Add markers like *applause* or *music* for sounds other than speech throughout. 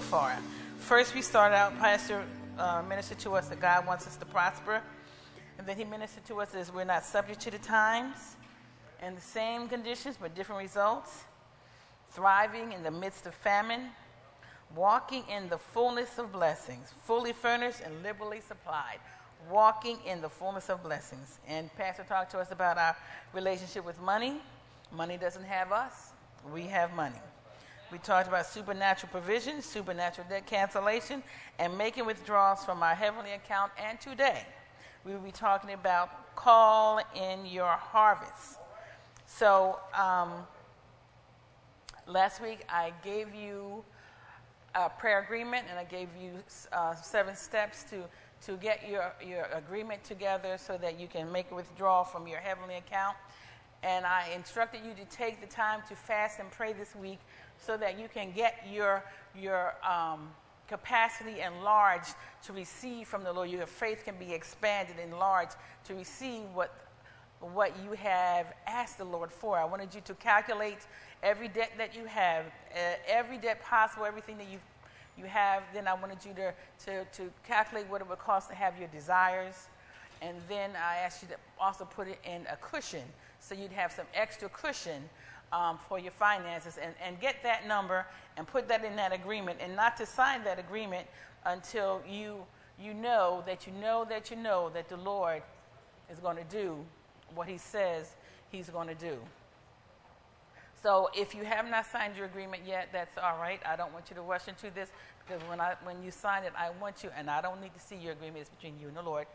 far. First, we started out, Pastor uh, ministered to us that God wants us to prosper. And then he ministered to us as we're not subject to the times and the same conditions but different results, thriving in the midst of famine, walking in the fullness of blessings, fully furnished and liberally supplied, walking in the fullness of blessings. And Pastor talked to us about our relationship with money. Money doesn't have us, we have money. We talked about supernatural provision, supernatural debt cancellation, and making withdrawals from our heavenly account. And today, we will be talking about call in your harvest. So, um, last week I gave you a prayer agreement and I gave you uh, seven steps to, to get your, your agreement together so that you can make a withdrawal from your heavenly account. And I instructed you to take the time to fast and pray this week so that you can get your, your um, capacity enlarged to receive from the Lord. Your faith can be expanded, enlarged to receive what, what you have asked the Lord for. I wanted you to calculate every debt that you have, uh, every debt possible, everything that you you have. Then I wanted you to, to, to calculate what it would cost to have your desires. And then I asked you to also put it in a cushion so you'd have some extra cushion um, for your finances and, and get that number and put that in that agreement and not to sign that agreement until you, you know that you know that you know that the Lord is going to do what he says he's going to do. So if you have not signed your agreement yet, that's all right. I don't want you to rush into this because when, I, when you sign it, I want you, and I don't need to see your agreement, it's between you and the Lord.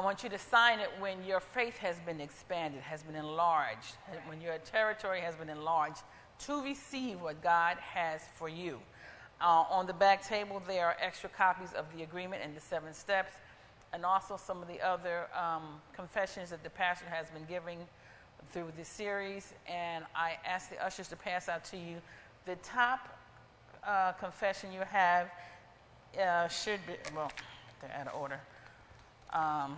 I want you to sign it when your faith has been expanded, has been enlarged, when your territory has been enlarged to receive what God has for you. Uh, on the back table, there are extra copies of the agreement and the seven steps, and also some of the other um, confessions that the pastor has been giving through this series. And I ask the ushers to pass out to you the top uh, confession you have uh, should be, well, they're out of order. Um,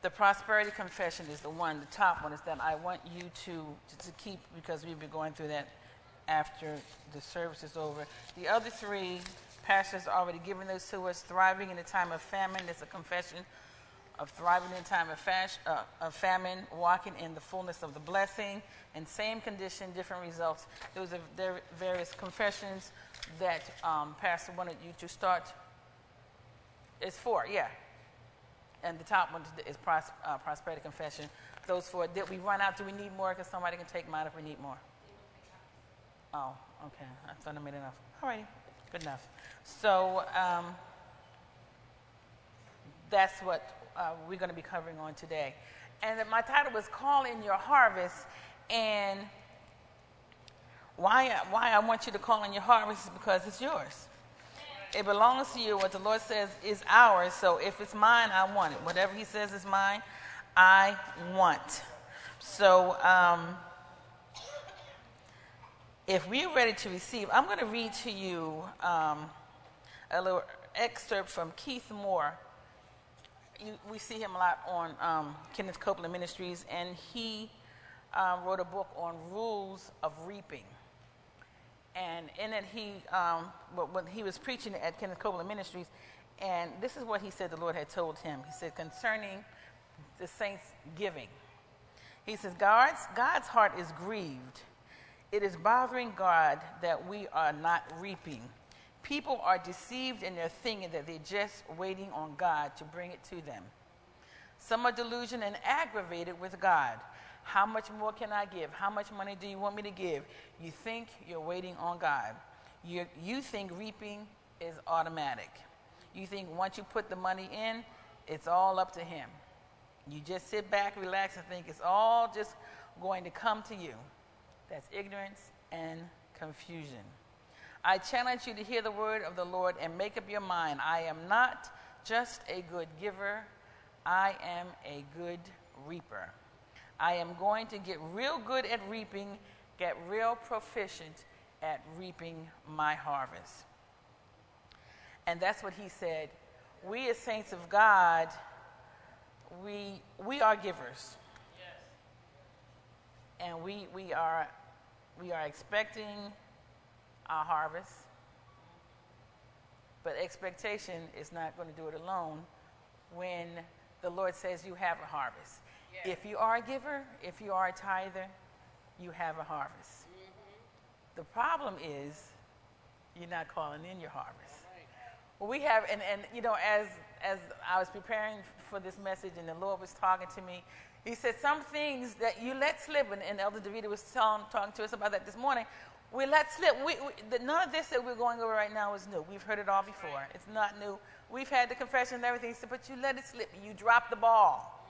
the prosperity confession is the one, the top one is that I want you to, to, keep because we've been going through that after the service is over. The other three, pastors already given those to us. Thriving in a time of famine is a confession of thriving in a time of, uh, of famine, walking in the fullness of the blessing, and same condition, different results. Those are various confessions that um, Pastor wanted you to start. It's four, yeah. And the top one is pros- uh, prosperity confession. Those four. Did we run out? Do we need more? Because somebody can take mine if we need more. Oh, okay. I thought I made enough. All righty. Good enough. So um, that's what uh, we're going to be covering on today. And my title was Call in Your Harvest. And why, why I want you to call in your harvest is because it's yours. It belongs to you. What the Lord says is ours. So if it's mine, I want it. Whatever He says is mine, I want. So um, if we're ready to receive, I'm going to read to you um, a little excerpt from Keith Moore you, we see him a lot on um, Kenneth Copeland Ministries, and he um, wrote a book on rules of reaping. And in it, he, um, when he was preaching at Kenneth Copeland Ministries, and this is what he said the Lord had told him. He said, concerning the saints' giving, he says, God's, God's heart is grieved. It is bothering God that we are not reaping People are deceived in their thinking that they're just waiting on God to bring it to them. Some are delusioned and aggravated with God. How much more can I give? How much money do you want me to give? You think you're waiting on God. You, you think reaping is automatic. You think once you put the money in, it's all up to Him. You just sit back, relax, and think it's all just going to come to you. That's ignorance and confusion. I challenge you to hear the word of the Lord and make up your mind. I am not just a good giver, I am a good reaper. I am going to get real good at reaping, get real proficient at reaping my harvest. And that's what he said. We, as saints of God, we, we are givers. Yes. and we, we, are, we are expecting our harvest. But expectation is not going to do it alone when the Lord says you have a harvest. Yes. If you are a giver, if you are a tither, you have a harvest. Mm-hmm. The problem is you're not calling in your harvest. Right. Well, we have, and, and you know, as, as I was preparing for this message and the Lord was talking to me, he said some things that you let slip, and, and Elder Davida was telling, talking to us about that this morning. We let slip. We, we, none of this that we're going over right now is new. We've heard it all before. It's not new. We've had the confession and everything, but you let it slip. You drop the ball.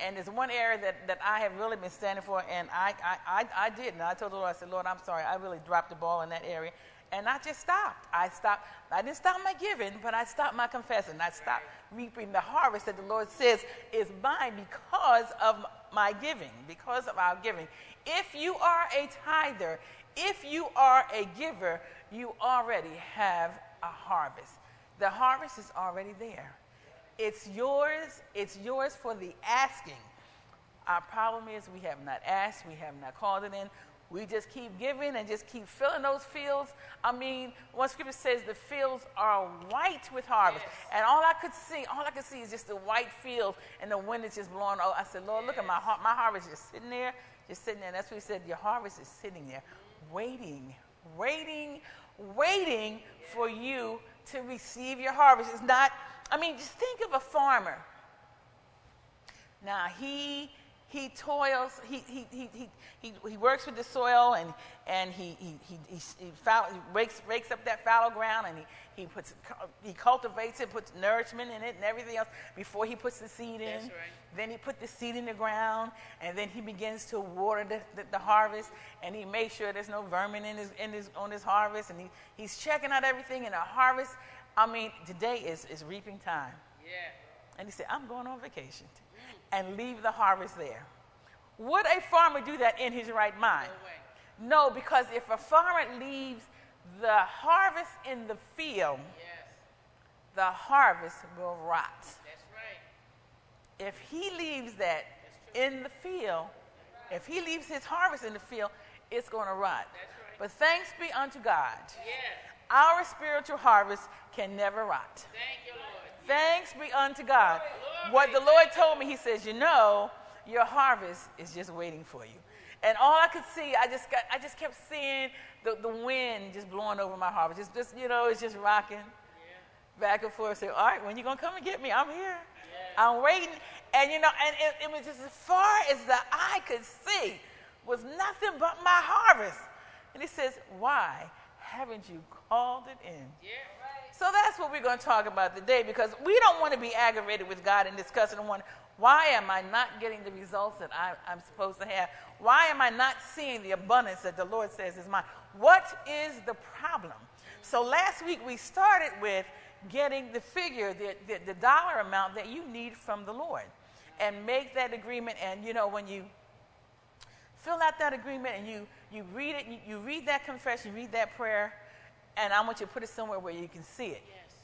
And there's one area that, that I have really been standing for, and I, I, I, I did. And I told the Lord, I said, Lord, I'm sorry. I really dropped the ball in that area. And I just stopped. I stopped. I didn't stop my giving, but I stopped my confessing. I stopped reaping the harvest that the Lord says is mine because of my giving, because of our giving. If you are a tither, if you are a giver, you already have a harvest. The harvest is already there. It's yours. It's yours for the asking. Our problem is we have not asked, we have not called it in. We just keep giving and just keep filling those fields. I mean, one scripture says the fields are white with harvest. Yes. And all I could see, all I could see is just the white fields and the wind is just blowing. Oh, I said, Lord, yes. look at my heart. My harvest just sitting there, just sitting there. And that's what he said. Your harvest is sitting there, waiting, waiting, waiting yes. for you to receive your harvest. It's not, I mean, just think of a farmer. Now, he he toils, he, he, he, he, he, works with the soil and, and he, he, he, he, he, foul, he rakes, rakes up that fallow ground and he, he, puts, he cultivates it, puts nourishment in it and everything else before he puts the seed in. Right. Then he put the seed in the ground and then he begins to water the, the, the, harvest and he makes sure there's no vermin in his, in his, on his harvest and he, he's checking out everything in the harvest. I mean, today is, is reaping time. Yeah. And he said, I'm going on vacation and leave the harvest there. Would a farmer do that in his right mind? No, no because if a farmer leaves the harvest in the field, yes. the harvest will rot. That's right. If he leaves that in the field, right. if he leaves his harvest in the field, it's going to rot. Right. But thanks be unto God. Yes. Our spiritual harvest can never rot. Thank you, Lord. Thanks be unto God. What the Lord told me, He says, You know, your harvest is just waiting for you. And all I could see, I just got, I just kept seeing the, the wind just blowing over my harvest. Just, just you know, it's just rocking yeah. back and forth. Say, all right, when you gonna come and get me? I'm here. Yeah. I'm waiting. And you know, and it, it, was just as far as the eye could see was nothing but my harvest. And he says, why haven't you called it in? Yeah. So that's what we're going to talk about today because we don't want to be aggravated with God and discussing wonder, why am I not getting the results that I, am supposed to have? Why am I not seeing the abundance that the Lord says is mine? What is the problem? So last week we started with getting the figure, the, the, the dollar amount that you need from the Lord and make that agreement. And you know, when you fill out that agreement and you, you read it, you, you read that confession, you read that prayer, and I want you to put it somewhere where you can see it. Yes.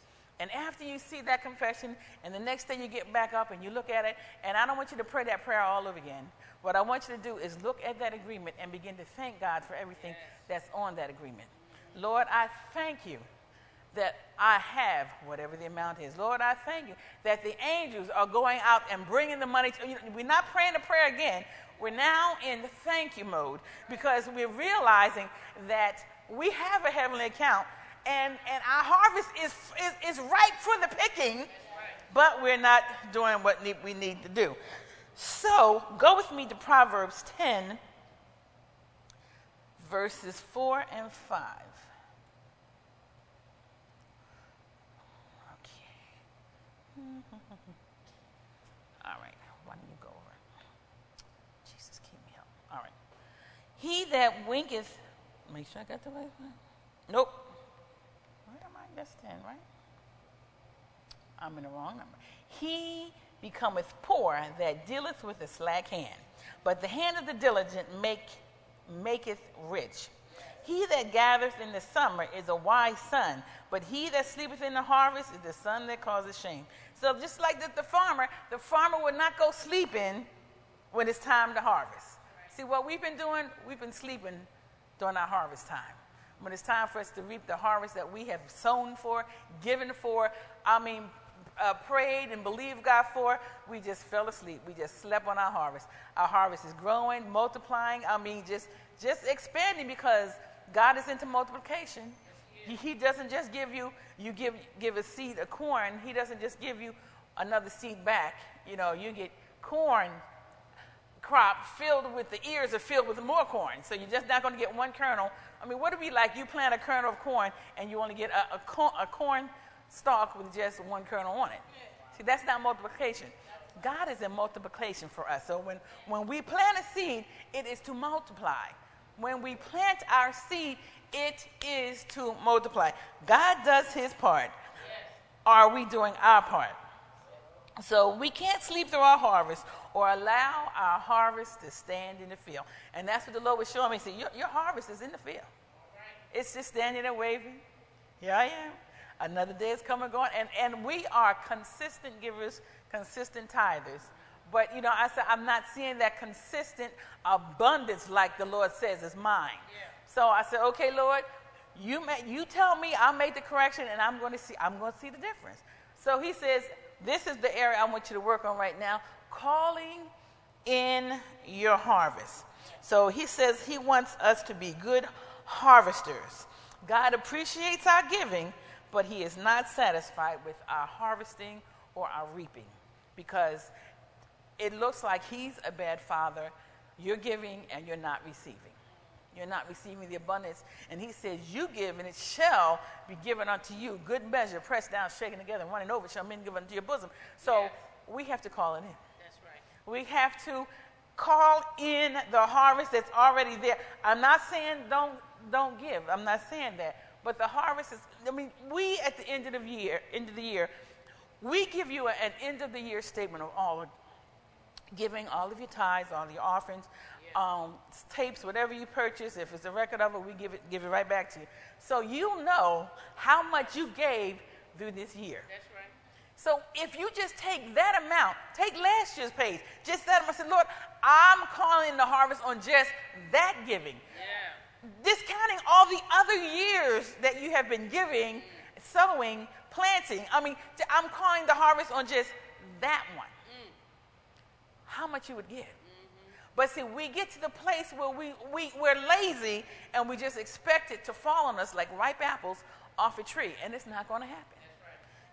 And after you see that confession, and the next day you get back up and you look at it, and I don't want you to pray that prayer all over again. What I want you to do is look at that agreement and begin to thank God for everything yes. that's on that agreement. Lord, I thank you that I have whatever the amount is. Lord, I thank you that the angels are going out and bringing the money. To, you know, we're not praying the prayer again. We're now in the thank you mode because we're realizing that we have a heavenly account, and, and our harvest is, is, is ripe for the picking, but we're not doing what need, we need to do. So go with me to Proverbs 10, verses 4 and 5. Okay. *laughs* All right. Why don't you go over? Jesus, keep me up. All right. He that winketh Make sure I got the right one. Nope. Where am I? That's 10, right? I'm in the wrong number. He becometh poor that dealeth with a slack hand, but the hand of the diligent make, maketh rich. He that gathereth in the summer is a wise son, but he that sleepeth in the harvest is the son that causes shame. So just like the, the farmer, the farmer would not go sleeping when it's time to harvest. See, what we've been doing, we've been sleeping during our harvest time. When it's time for us to reap the harvest that we have sown for, given for, I mean, uh, prayed and believed God for, we just fell asleep. We just slept on our harvest. Our harvest is growing, multiplying. I mean, just just expanding because God is into multiplication. He, he doesn't just give you you give give a seed of corn. He doesn't just give you another seed back. You know, you get corn crop filled with the ears are filled with more corn. So you're just not going to get one kernel. I mean, what would it be like you plant a kernel of corn and you only get a, a, corn, a corn stalk with just one kernel on it? See, that's not multiplication. God is in multiplication for us. So when, when we plant a seed, it is to multiply. When we plant our seed, it is to multiply. God does his part. Are we doing our part? So we can't sleep through our harvest or allow our harvest to stand in the field. And that's what the Lord was showing me. He said, your, your harvest is in the field. It's just standing there waving. Here I am. Another day is coming going. And, and we are consistent givers, consistent tithers. But, you know, I said, I'm not seeing that consistent abundance like the Lord says is mine. Yeah. So I said, okay, Lord, you, may, you tell me, I'll make the correction, and I'm going to see, I'm going to see the difference. So he says, this is the area I want you to work on right now calling in your harvest. So he says he wants us to be good harvesters. God appreciates our giving, but he is not satisfied with our harvesting or our reaping because it looks like he's a bad father. You're giving and you're not receiving. You're not receiving the abundance. And he says, You give, and it shall be given unto you. Good measure, pressed down, shaken together, and running over, shall men give unto your bosom. So yes. we have to call it in. That's right. We have to call in the harvest that's already there. I'm not saying don't don't give. I'm not saying that. But the harvest is, I mean, we at the end of the year, end of the year, we give you an end of the year statement of all giving all of your tithes, all your offerings, um, tapes, whatever you purchase, if it's a record of it, we give it, give it right back to you. So you know how much you gave through this year. That's right. So if you just take that amount, take last year's page, just that amount, say, Lord, I'm calling the harvest on just that giving. Yeah. Discounting all the other years that you have been giving, sowing, planting. I mean, I'm calling the harvest on just that one. Mm. How much you would give? But see, we get to the place where we, we, we're lazy and we just expect it to fall on us like ripe apples off a tree, and it's not going to happen.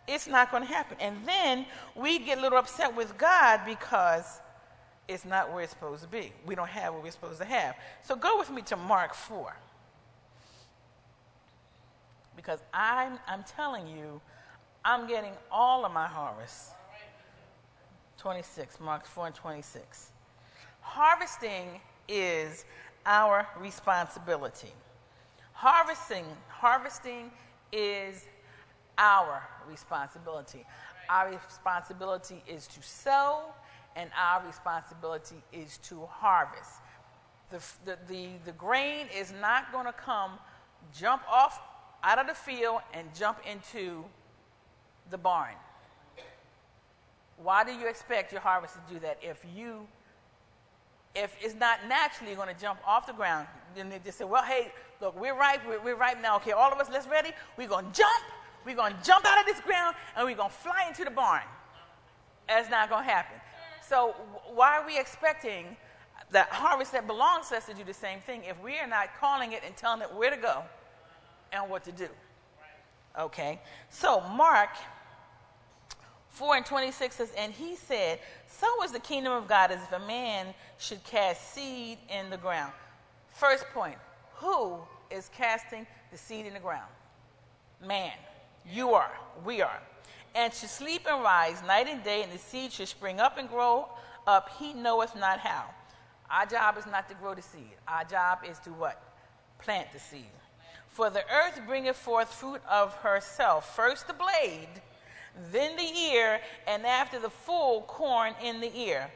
It's not going to happen. And then we get a little upset with God because it's not where it's supposed to be. We don't have what we're supposed to have. So go with me to Mark 4. Because I'm, I'm telling you, I'm getting all of my harvest. 26, Mark 4 and 26. Harvesting is our responsibility. Harvesting, harvesting is our responsibility. Our responsibility is to sow, and our responsibility is to harvest. The, the, the, the grain is not going to come, jump off out of the field, and jump into the barn. Why do you expect your harvest to do that if you if it's not naturally going to jump off the ground, then they just say, well, hey, look, we're ripe, we're, we're ripe now. Okay, all of us, let's ready. We're going to jump. We're going to jump out of this ground and we're going to fly into the barn. That's not going to happen. So why are we expecting the harvest that belongs to us to do the same thing if we are not calling it and telling it where to go and what to do? Okay. So Mark 4 and 26 says, And he said, So is the kingdom of God as if a man should cast seed in the ground. First point who is casting the seed in the ground? Man. You are. We are. And should sleep and rise night and day, and the seed should spring up and grow up. He knoweth not how. Our job is not to grow the seed. Our job is to what? Plant the seed. For the earth bringeth forth fruit of herself. First the blade then the ear, and after the full corn in the ear.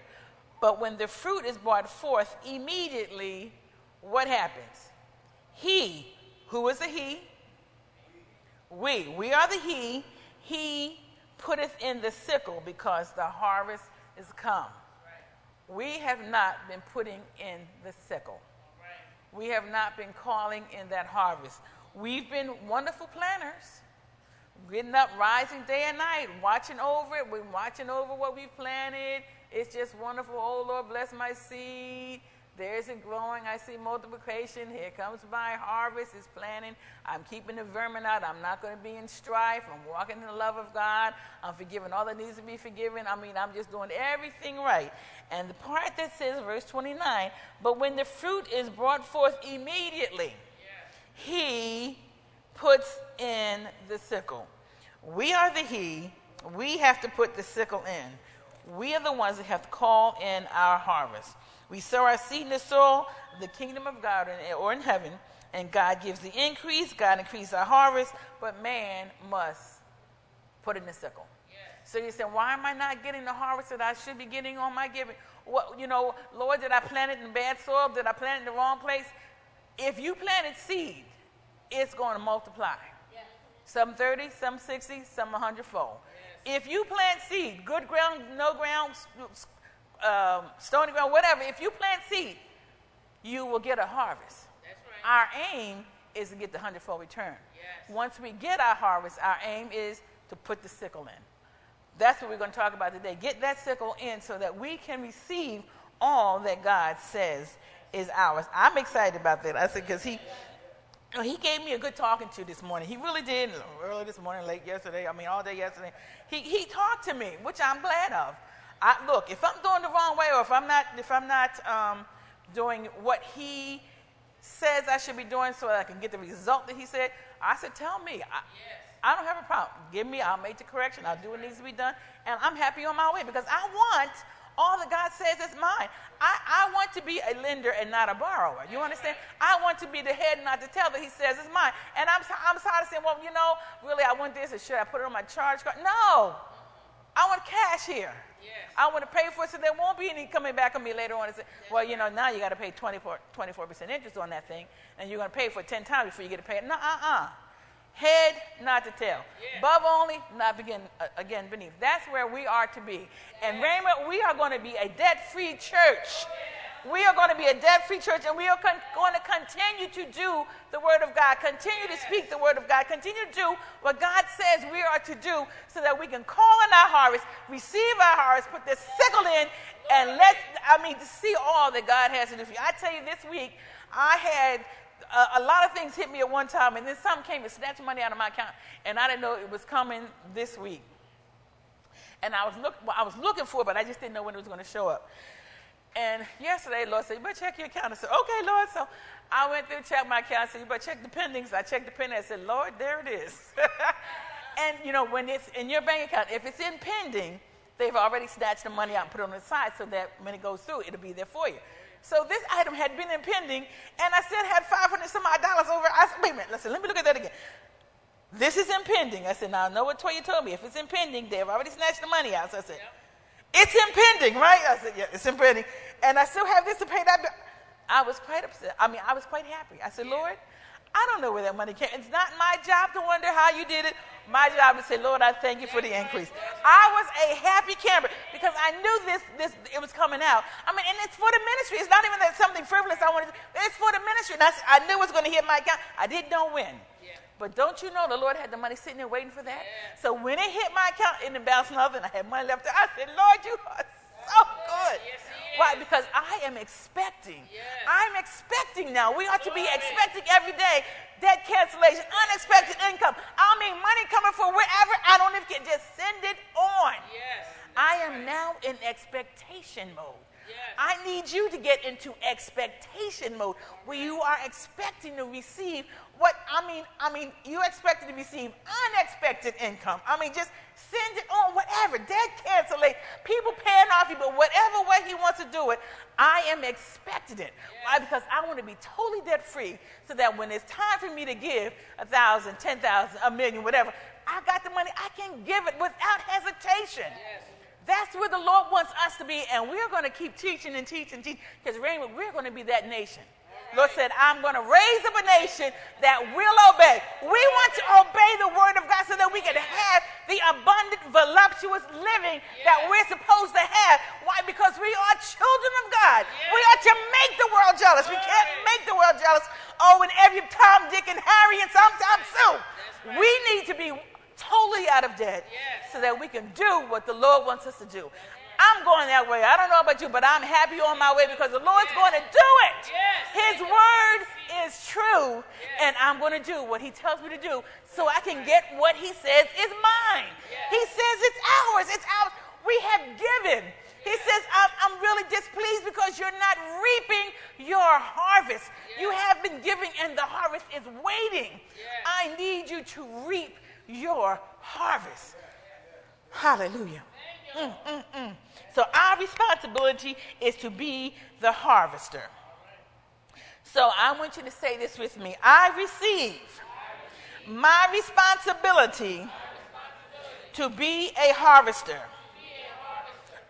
But when the fruit is brought forth, immediately what happens? He, who is the he? We, we are the he. He putteth in the sickle because the harvest is come. we have not been putting in the sickle. We have not been calling in that harvest. We've been wonderful planners, getting up, rising day and night, watching over it. We're watching over what we've planted. It's just wonderful. Oh, Lord, bless my seed. There's it growing. I see multiplication. Here comes my harvest. It's planting. I'm keeping the vermin out. I'm not going to be in strife. I'm walking in the love of God. I'm forgiving all that needs to be forgiven. I mean, I'm just doing everything right. And the part that says, verse 29, but when the fruit is brought forth immediately, he puts in the sickle. We are the he. We have to put the sickle in. We are the ones that have to call in our harvest. We sow our seed in the soil, the kingdom of God, or in heaven, and God gives the increase. God increases our harvest, but man must put in the sickle. So you say, why am I not getting the harvest that I should be getting on my giving? What, you know, Lord, did I plant it in bad soil? Did I plant it in the wrong place? If you planted seed, it's going to multiply. Some 30, some 60, some 100 fold. Yes. If you plant seed, good ground, no ground, um, stony ground, whatever, if you plant seed, you will get a harvest. Right. Our aim is to get the hundredfold return. Yes. Once we get our harvest, our aim is to put the sickle in. That's what we're going to talk about today. Get that sickle in so that we can receive all that God says is ours. I'm excited about that. I said, because he. He gave me a good talking to this morning. He really did. Early this morning, late yesterday. I mean, all day yesterday. He, he talked to me, which I'm glad of. I, look, if I'm doing the wrong way or if I'm not, if I'm not um, doing what he says I should be doing so that I can get the result that he said, I said, tell me. I, yes. I don't have a problem. Give me, I'll make the correction. I'll do what needs to be done. And I'm happy on my way because I want all that God says is mine. I, I want to be a lender and not a borrower. You understand? I want to be the head, not the tail that he says is mine. And I'm, I'm tired of saying, well, you know, really, I want this, or should I put it on my charge card? No. I want cash here. Yes. I want to pay for it so there won't be any coming back on me later on and say, well, you know, now you got to pay 24, 24% interest on that thing, and you're going to pay for it 10 times before you get to pay it. No, uh-uh. Head, not to tail. Yes. Above only, not begin, uh, again beneath. That's where we are to be. Yes. And Raymond, we are going to be a debt-free church. Yes. We are going to be a debt free church and we are con- going to continue to do the Word of God, continue to speak the Word of God, continue to do what God says we are to do so that we can call in our harvest, receive our harvest, put the sickle in, and let, I mean, to see all that God has to do for you. I tell you, this week, I had a, a, lot of things hit me at one time, and then some came and snatched money out of my account, and I didn't know it was coming this week. And I was, look, well, I was looking for it, but I just didn't know when it was going to show up. And yesterday, Lord said, You better check your account. I said, Okay, Lord. So I went through, checked my account. I said, You better check the pendings. I checked the pending. I said, Lord, there it is. *laughs* and, you know, when it's in your bank account, if it's in pending, they've already snatched the money out and put it on the side so that when it goes through, it'll be there for you. So this item had been impending, and I still had 500 some odd dollars over. I said, Wait a minute, listen, let me look at that again. This is impending. I said, Now I know what Toya told me. If it's impending, they've already snatched the money out. So I said, yep. It's impending, right? I said, yeah, it's impending. And I still have this to pay that bill. I was quite upset. I mean, I was quite happy. I said, Lord, I don't know where that money came. It's not my job to wonder how you did it. My job is to say, Lord, I thank you for the increase. I was a happy camper because I knew this, this, it was coming out. I mean, and it's for the ministry. It's not even that something frivolous I wanted. To, it's for the ministry. And I, I knew it was going to hit my account. I didn't know when. But don't you know the Lord had the money sitting there waiting for that? Yes. So when it hit my account, it didn't bounce nothing. I had money left. I said, Lord, you are so good. Yes, Why? Because I am expecting. Yes. I'm expecting now. We ought to be expecting every day debt cancellation, unexpected income. I mean, money coming from wherever. I don't even get. Just send it on. Yes. I am now in expectation mode. I need you to get into expectation mode where you are expecting to receive what I mean, I mean, you expected to receive unexpected income. I mean, just send it on, whatever, debt cancellation, people paying off you, but whatever way he wants to do it, I am expecting it. Why? Because I want to be totally debt free so that when it's time for me to give a thousand, ten thousand, a million, whatever, I got the money, I can give it without hesitation. Yes. That's where the Lord wants us to be, and we're going to keep teaching and teaching and teaching because Raymond, we're going to be that nation. Lord said, I'm going to raise up a nation that will obey. We want to obey the word of God so that we can have the abundant, voluptuous living that we're supposed to have. Why? Because we are children of God. We are to make the world jealous. We can't make the world jealous. Oh, and every Tom, Dick, and Harry, and sometimes Sue. We need to be totally out of debt so that we can do what the Lord wants us to do. I'm going that way. I don't know about you, but I'm happy on my way because the Lord's yes. going to do it. Yes. His word is true, yes. and I'm going to do what He tells me to do so I can get what He says is mine. He says it's ours. It's ours. We have given. He says, I'm, I'm, really displeased because you're not reaping your harvest. You have been giving, and the harvest is waiting. I need you to reap your harvest. Hallelujah. Mm, mm, mm. So our responsibility is to be the harvester. So I want you to say this with me. I receive my responsibility to be a harvester.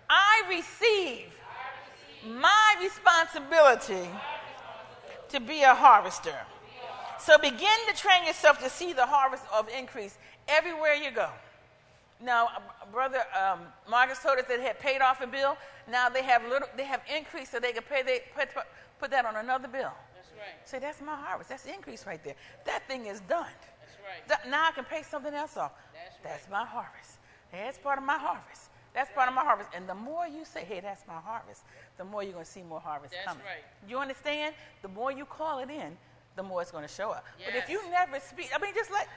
I receive my responsibility to be a harvester. So begin to train yourself to see the harvest of increase everywhere you go. Now, brother um, Marcus told us that they had paid off a bill. Now they have little, they have increased so they can pay. They put, put that on another bill. That's right. Say that's my harvest. That's the increase right there. That thing is done. That's right. Now I can pay something else off. That's, that's my harvest. That's part of my harvest. That's part of my harvest. And the more you say, hey, that's my harvest, the more you're going to see more harvest that's coming. Right. You understand? The more you call it in, the more it's going to show up. Yes. But if you never speak, I mean, just like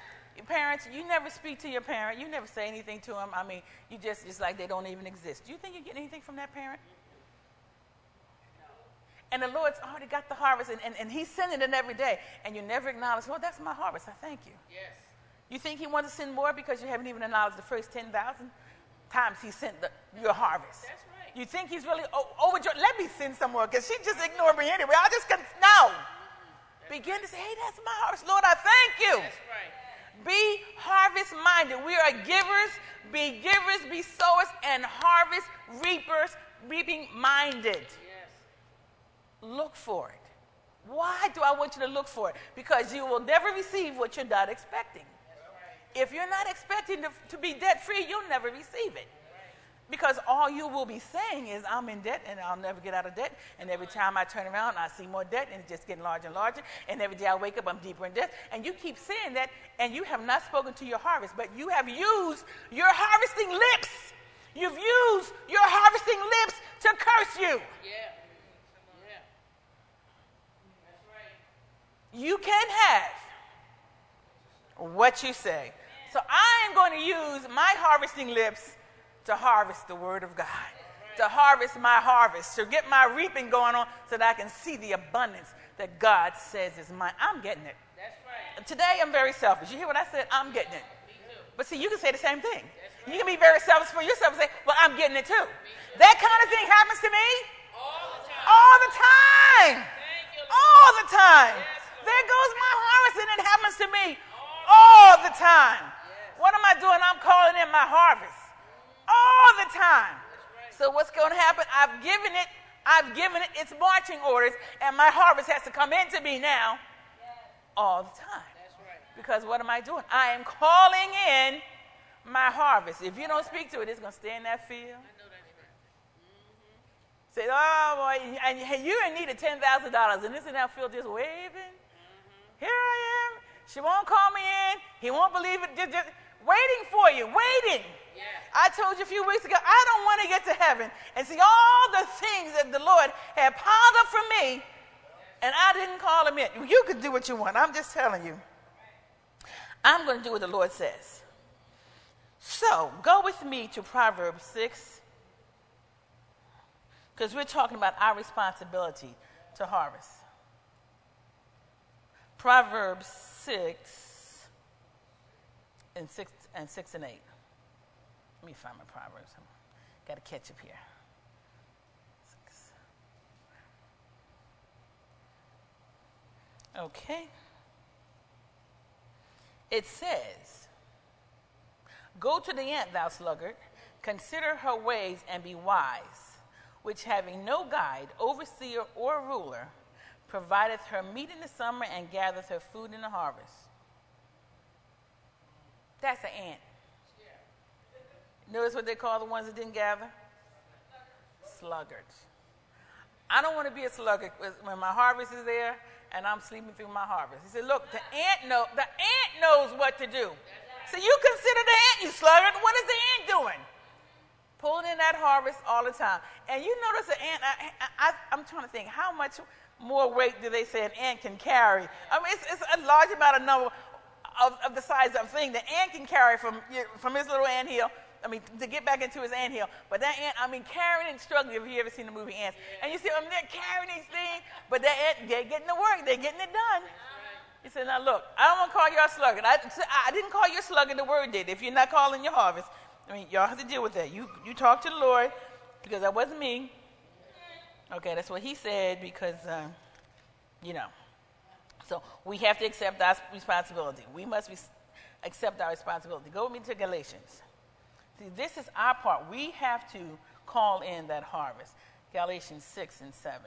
parents, you never speak to your parent. You never say anything to them. I mean, you just, it's like they don't even exist. Do you think you get anything from that parent? And the Lord's already got the harvest, and, and, and He's sending it every day. And you never acknowledge, well, that's my harvest. I thank you. Yes. You think He wants to send more because you haven't even acknowledged the first 10,000 times He sent the, your harvest? That's right. You think He's really oh, overjoyed? Let me send some more because she just ignored me anyway. I just can, no. Mm-hmm. Begin to say, hey, that's my harvest. Lord, I thank you. That's right. Be harvest minded. We are givers, be givers, be sowers, and harvest reapers, reaping minded. Yes. Look for it. Why do I want you to look for it? Because you will never receive what you're not expecting. Right. If you're not expecting to, to be debt free, you'll never receive it. Because all you will be saying is, I'm in debt and I'll never get out of debt. And every time I turn around, I see more debt and it's just getting larger and larger. And every day I wake up, I'm deeper in debt. And you keep saying that, and you have not spoken to your harvest, but you have used your harvesting lips. You've used your harvesting lips to curse you. Yeah. Yeah. That's right. You can have what you say. So I am going to use my harvesting lips to harvest the Word of God, to harvest my harvest, to get my reaping going on so that I can see the abundance that God says is mine. I'm getting it. That's right. Today, I'm very selfish. You hear what I said? I'm getting it. Me too. But see, you can say the same thing. Right. You can be very selfish for yourself and say, Well, I'm getting it too. That kind of thing happens to me all the time. All the time. You, all the time. Yes, there goes my harvest, and it happens to me all, all the time. Yes. What am I doing? I'm calling in my harvest all the time. So what's going to happen? I've given it, I've given it its marching orders, and my harvest has to come into me now all the time. Because what am I doing? I am calling in my harvest. If you don't speak to it, it's going to stay in that field. Say, oh boy, and you in need of ten thousand dollars, and this and that field just waving. Mm-hmm. Here I am. She won't call me in. He won't believe it. Just, just waiting for you, waiting. I told you a few weeks ago, I don't want to get to heaven and see all the things that the Lord had piled up for me, and I didn't call him in. You can do what you want. I'm just telling you. I'm going to do what the Lord says. So, go with me to Proverbs 6, because we're talking about our responsibility to harvest. Proverbs 6 and 6 and 6 and 8. Let me find my Proverbs. Got to catch up here. Six. Okay. It says, Go to the ant, thou sluggard, Consider her ways and be wise, which having no guide, overseer, or ruler, provideth her meat in the summer and gathereth her food in the harvest. That's an ant. Notice what they call the ones that didn't gather? Sluggards. I don't want to be a sluggard when my harvest is there and I'm sleeping through my harvest. He said, Look, the ant know the ant knows what to do. So you consider the ant, you sluggard. What is the ant doing? Pulling in that harvest all the time. And you notice the ant, I, am trying to think, how much more weight do they say an ant can carry? I mean, it's, it's a large amount of number of, of the size of thing the ant can carry from, from his little ant hill I mean, to get back into his ant hill. But that ant, I mean, carrying and struggling. If you ever seen the movie Ants, yeah. and you see them, they're carrying these things, but ant, they're getting the work, they're getting it done. He said, now look, I don't want to call you a sluggard. I, I didn't call you a sluggard, the word did. If you're not calling your harvest, I mean, y'all have to deal with that. You, you talk to the Lord, because that wasn't me. Okay, that's what he said, because, uh, you know. So we have to accept our responsibility. We must be, accept our responsibility. Go with me to Galatians. See, this is our part. We have to call in that harvest. Galatians 6 and 7.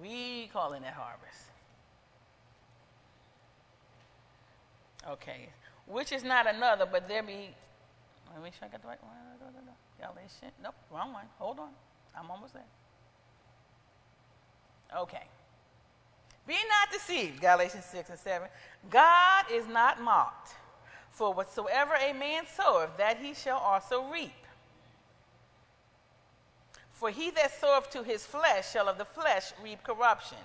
We call in that harvest. Okay. Which is not another, but there be. Let me check out the right one. Galatians. Nope, wrong one. Hold on. I'm almost there. Okay. Be not deceived, Galatians 6 and 7. God is not mocked. For whatsoever a man soweth, that he shall also reap. For he that soweth to his flesh shall of the flesh reap corruption.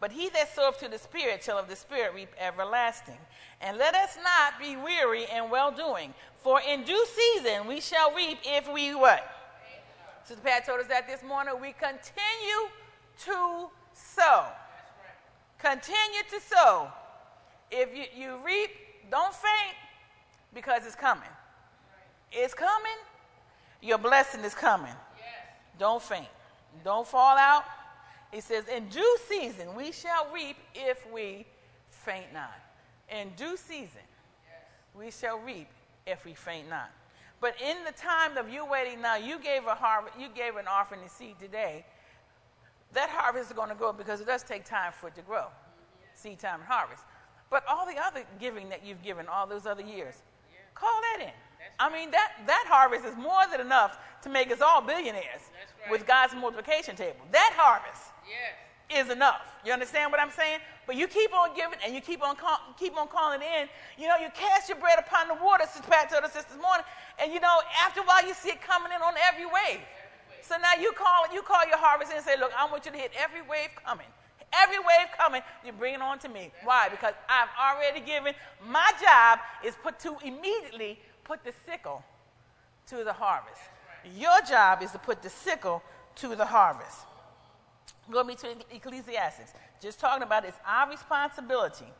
But he that soweth to the Spirit shall of the Spirit reap everlasting. And let us not be weary in well doing, for in due season we shall reap if we what? Sister Pat told us that this morning. We continue to sow. Continue to sow. If you, you reap, don't faint because it's coming. It's coming. Your blessing is coming. Yes. Don't faint. Don't fall out. He says, In due season we shall reap if we faint not. In due season we shall reap if we faint not. But in the time of you waiting now, you gave a harvest, you gave an offering and seed today. That harvest is going to grow because it does take time for it to grow. Mm-hmm. Seed time and harvest. But all the other giving that you've given all those other years, Call that in. I mean, that, that harvest is more than enough to make us all billionaires right. with God's multiplication table. That harvest yes. is enough. You understand what I'm saying? But you keep on giving and you keep on call, keep on calling in. You know, you cast your bread upon the water, Sister Pat told us this morning, and you know, after a while you see it coming in on every wave. Every wave. So now you call it you call your harvest in and say, look, I want you to hit every wave coming. Every wave coming, you bring it on to me. Why? Because I've already given. My job is put to immediately put the sickle to the harvest. Your job is to put the sickle to the harvest. Go me to Ecclesiastes. Just talking about it's our responsibility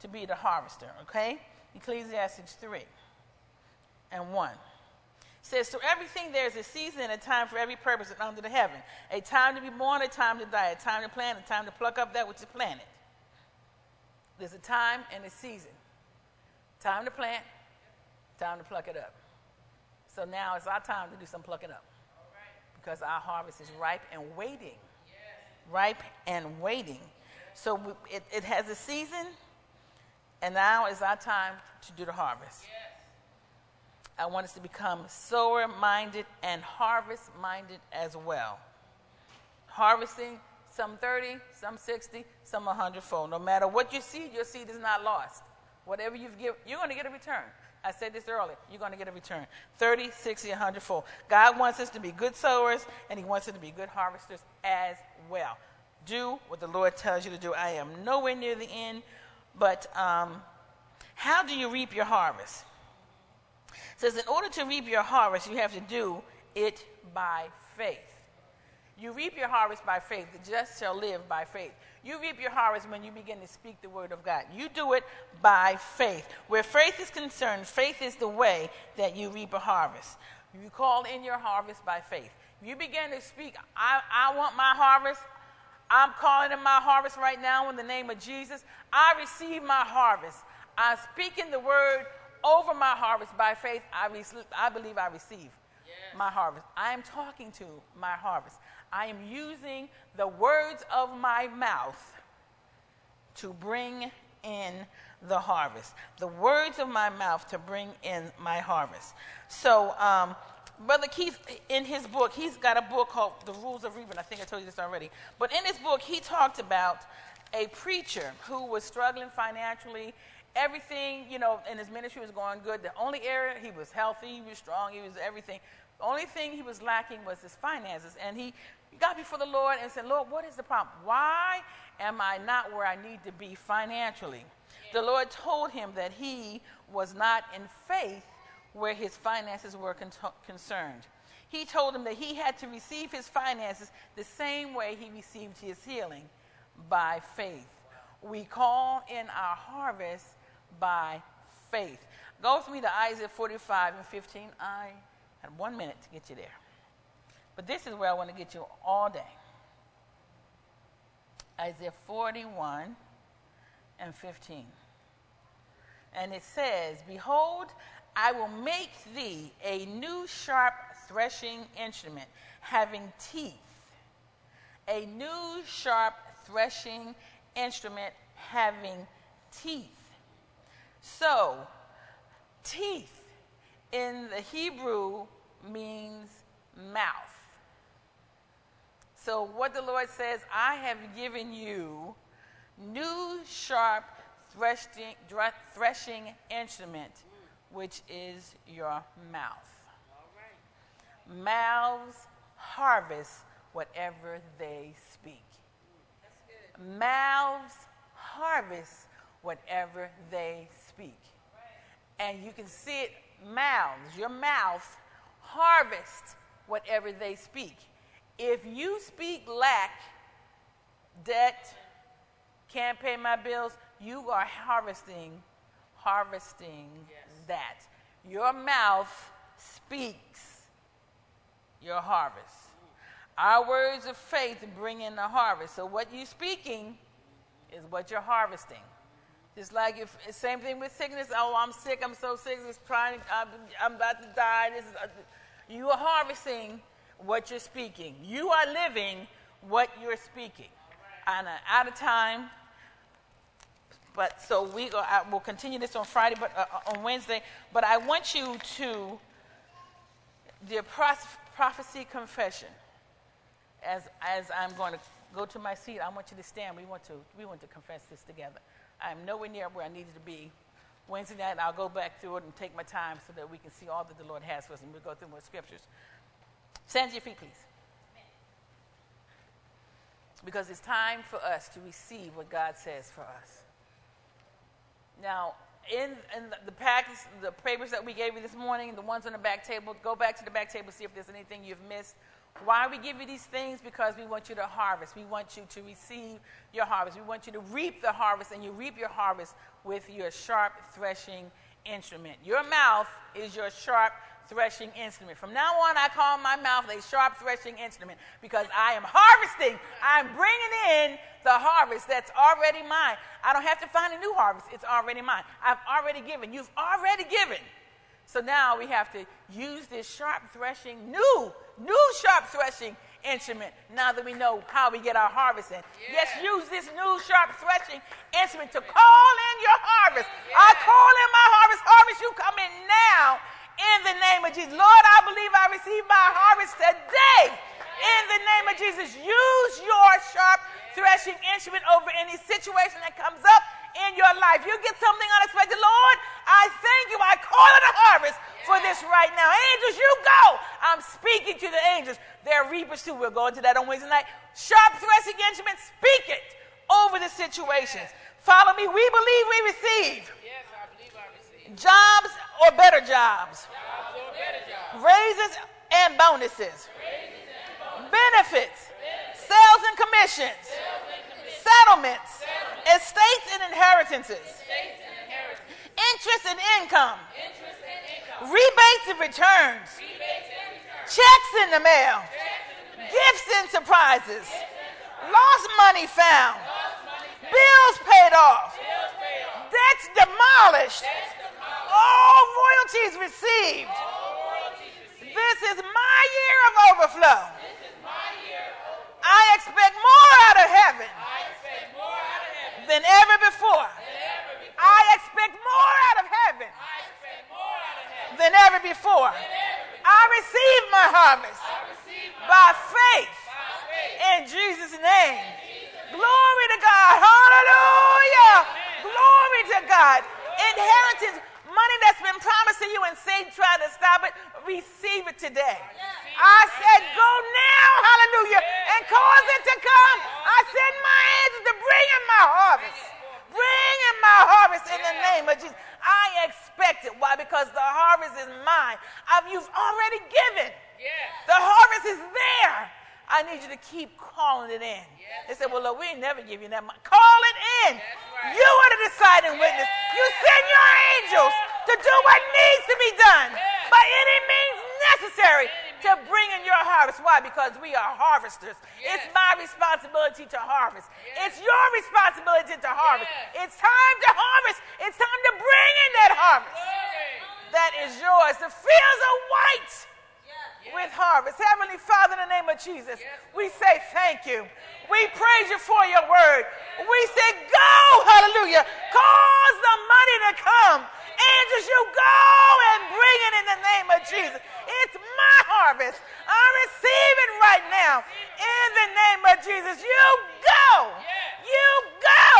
to be the harvester, okay? Ecclesiastes 3 and 1 says, To everything there is a season and a time for every purpose under the heaven. A time to be born, a time to die, a time to plant, a time to pluck up that which is planted. There's a time and a season. Time to plant, time to pluck it up. So now it's our time to do some plucking up. Because our harvest is ripe and waiting. Ripe and waiting. So it, it has a season, and now is our time to do the harvest. I want us to become sower minded and harvest minded as well. Harvesting some 30, some 60, some 100 fold. No matter what you seed, your seed is not lost. Whatever you've given, you're going to get a return. I said this earlier. You're going to get a return 30, 60, 100 fold. God wants us to be good sowers, and He wants us to be good harvesters as well. Do what the Lord tells you to do. I am nowhere near the end, but um, how do you reap your harvest? Says, in order to reap your harvest, you have to do it by faith. You reap your harvest by faith. The just shall live by faith. You reap your harvest when you begin to speak the word of God. You do it by faith. Where faith is concerned, faith is the way that you reap a harvest. You call in your harvest by faith. You begin to speak, I, I want my harvest. I'm calling in my harvest right now in the name of Jesus. I receive my harvest. I'm speaking the word over my harvest by faith, I, rec- I believe I receive my harvest. I am talking to my harvest. I am using the words of my mouth to bring in the harvest. The words of my mouth to bring in my harvest. So, um, Brother Keith, in his book, he's got a book called The Rules of Reaping. I think I told you this already. But in his book, he talked about a preacher who was struggling financially. Everything, you know, in his ministry was going good. The only area he was healthy, he was strong, he was everything. The only thing he was lacking was his finances. And he got before the Lord and said, Lord, what is the problem? Why am I not where I need to be financially? The Lord told him that he was not in faith where his finances were con- concerned. He told him that he had to receive his finances the same way he received his healing by faith. We call in our harvest by faith. Go with me to Isaiah 45 and 15. I had one minute to get you there. But this is where I want to get you all day. Isaiah 41 and 15. And it says, Behold, I will make thee a new sharp threshing instrument having teeth. A new sharp threshing instrument having teeth. So, teeth in the Hebrew means mouth. So, what the Lord says, I have given you new sharp threshing, threshing instrument, which is your mouth. Mouths harvest whatever they speak. Mouths harvest whatever they speak. And you can see it, mouths, your mouth harvest whatever they speak. If you speak lack, debt, can't pay my bills, you are harvesting, harvesting yes. that. Your mouth speaks your harvest. Our words of faith bring in the harvest. So what you're speaking is what you're harvesting. Just like if same thing with sickness. Oh, I'm sick. I'm so sick. It's trying. I'm, I'm about to die. This is, uh, you are harvesting what you're speaking. You are living what you're speaking. And uh, out of time. But so we I, will continue this on Friday, but uh, uh, on Wednesday. But I want you to the prophecy confession. As as I'm going to go to my seat, I want you to stand. We want to we want to confess this together. I'm nowhere near where I needed to be. Wednesday night, I'll go back through it and take my time so that we can see all that the Lord has for us, and we'll go through more scriptures. Stand to your feet, please. Because it's time for us to receive what God says for us. Now, in, in the, packets, the papers that we gave you this morning, the ones on the back table, go back to the back table, see if there's anything you've missed. Why we give you these things? Because we want you to harvest. We want you to receive your harvest. We want you to reap the harvest, and you reap your harvest with your sharp threshing instrument. Your mouth is your sharp threshing instrument. From now on, I call my mouth a sharp threshing instrument because I am harvesting. I'm bringing in the harvest that's already mine. I don't have to find a new harvest, it's already mine. I've already given. You've already given. So now we have to use this sharp threshing, new, new sharp threshing instrument now that we know how we get our harvest in. Yeah. Yes, use this new sharp threshing instrument to call in your harvest. Yeah. I call in my harvest. Harvest, you come in now in the name of Jesus. Lord, I believe I receive my harvest today. In the name of Jesus, use your sharp threshing instrument over any situation that comes up in your life. You get something unexpected. Lord, I thank you. I call it a harvest for this right now. Angels, you go. I'm speaking to the angels. They're reapers too. We'll go into that on Wednesday night. Sharp threshing instrument, speak it over the situations. Follow me. We believe we receive. Yes, I believe I receive. Jobs or better jobs. Jobs or better jobs. Raises and bonuses. Raises and bonuses. Benefits. Benefits. Sales and commissions. Sales and commissions. Settlements. Settlements. Estates and inheritances. Estates and inheritances. Interest and income. Interest and income. Rebates and returns. Rebates and returns. Checks in the mail. In the mail. Gifts and surprises. Gifts and surprises. Lost money found. Lost money found. Bills paid off. Bills paid off. Debts demolished. Debts demolished. All royalties received. This is my year of overflow. I expect more out of heaven than ever before. I expect more out of heaven than ever before. I receive my harvest by faith in Jesus' name. Glory to God. Hallelujah. Glory to God. Inheritance, money that's been promised to you and Satan tried to stop it, receive it today. I said, go now, hallelujah, and cause it to come. I send my to bring in my harvest. Bring in my harvest in the name of Jesus. I expect it. Why? Because the harvest is mine. I've, you've already given. The harvest is there. I need you to keep calling it in. They said, Well, look, we ain't never give you that much. Call it in. You are the deciding witness. You send your angels to do what needs to be done by any means necessary to bring in your harvest. Why? Because we are harvesters. It's my responsibility to harvest. It's your responsibility to harvest. It's time to harvest. It's time to bring in that harvest. That is yours. The fields are white with harvest. Heavenly Father, in the name of Jesus, we say thank you. We praise you for your word. We say, go, hallelujah. Cause the money to come. Angels, you go and bring it in the name of Jesus. It's my harvest. I receive it right now. In the name of Jesus, you go. You go.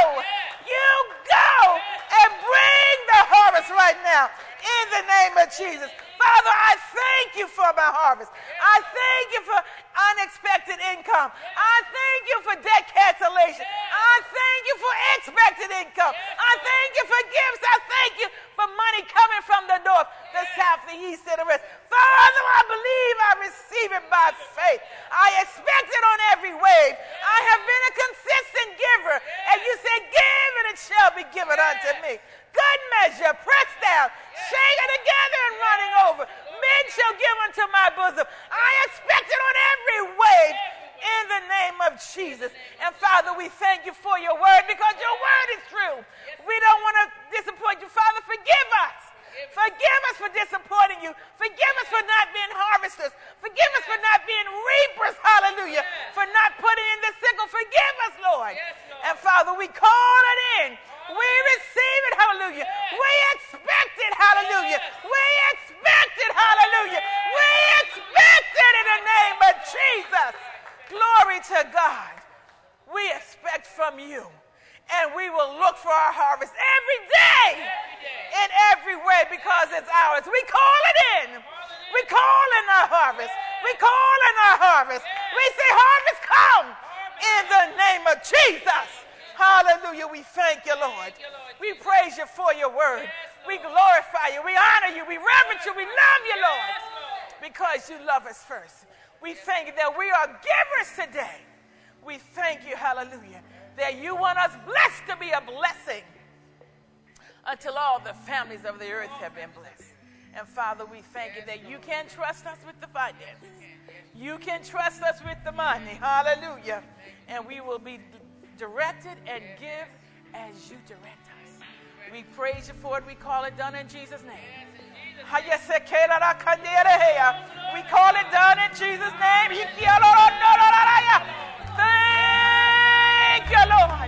You go and bring the harvest right now. In the name of Jesus. Father, I thank you for my harvest. I thank you for unexpected income. I thank you for debt cancellation. I thank you for expected income. I thank you for gifts. I thank you for money coming from the north, the south, the east, and the west. Father, I believe I receive it by faith. I expect it on every wave. I have been a consistent giver. And you said, Give and it shall be given unto me. Good measure, pressed down, shaken together and running over. Men shall give unto my bosom. I expect it on every wave in the name of Jesus. And Father, we thank you for your word because your word is true. We don't want to disappoint you. Father, forgive us. Forgive us for disappointing you. Forgive us for not being harvesters. Forgive us for not being reapers. Hallelujah. For not putting in the sickle. Forgive us, Lord. And Father, we call it in. We receive it. Hallelujah. We expect it. Hallelujah. We expect it. Hallelujah. We expect it in the name of Jesus. Glory to God. We expect from you. And we will look for our harvest every day in every way because it's ours. We call it in. We call in our harvest. We call in our harvest. We say, Harvest, come in the name of Jesus. Hallelujah. We thank you, Lord. We praise you for your word. We glorify you. We honor you. We reverence you. We love you, Lord, because you love us first. We thank you that we are givers today. We thank you, hallelujah, that you want us blessed to be a blessing until all the families of the earth have been blessed. And Father, we thank you that you can trust us with the finances. You can trust us with the money. Hallelujah. And we will be directed and give as you direct us. We praise you for it. We call it done in Jesus' name. We call it done in Jesus' name. Thank you, Lord.